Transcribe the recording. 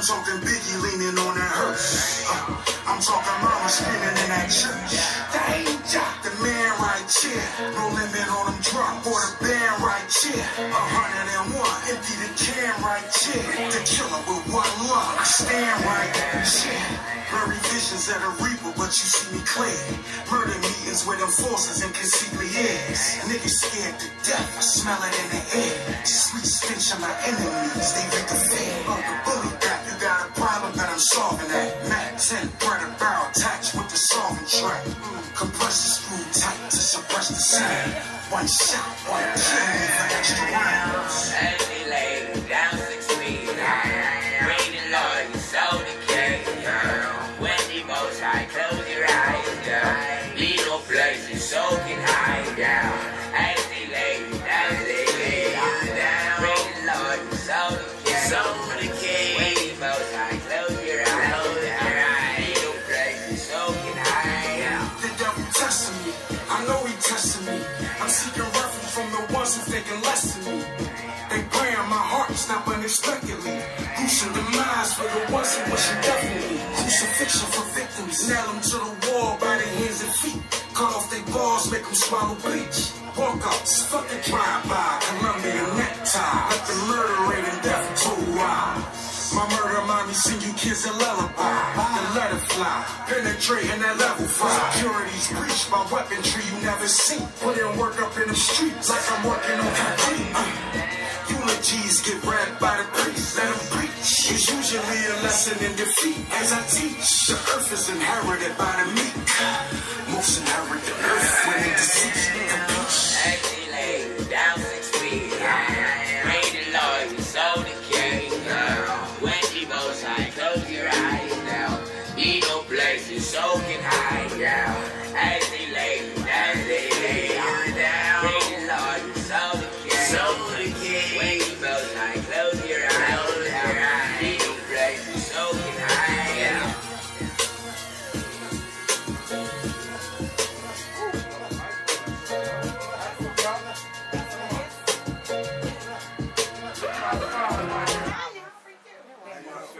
I'm talking Biggie leaning on that hearse. Uh, I'm talking mama screaming in that church. Danger. The man right here. No limit on them drunk. Or the band right here. A hundred and one. Empty the can right here. The killer with one lung. I stand right here. Blurry visions of the reaper, but you see me clear. Murder meetings with them forces and conceitly ears. Niggas scared to death. I smell it in the air. Sweet stench of my enemies. They 10 bread barrel attached with the solving track. Compressor screw tight to suppress the sound. One shot, one kill for extra rounds. Down six feet you so decayed, girl. Wendy most high, close your eyes, girl. No place, soaking high, down. Me. They praying my heart stop unexpectedly. Gruesome demise for the ones who wishing definitely. Crucifixion for victims. Nail them to the wall by their hands and feet. Cut off their balls, make them swallow bleach. Walkouts, fuck the drive-by, Colombian necktie. Let the murder rate and death toll ride. My murder mommy sing you kids a lullaby. The letter fly, penetrating that level five. Security's breached by weaponry you never see. Put in work up in the streets like I'm working Let them preach. It's usually a lesson in defeat. As I teach, the earth is inherited by the meek. Most inherit the earth when they deceased. I so decayed, girl. Wendy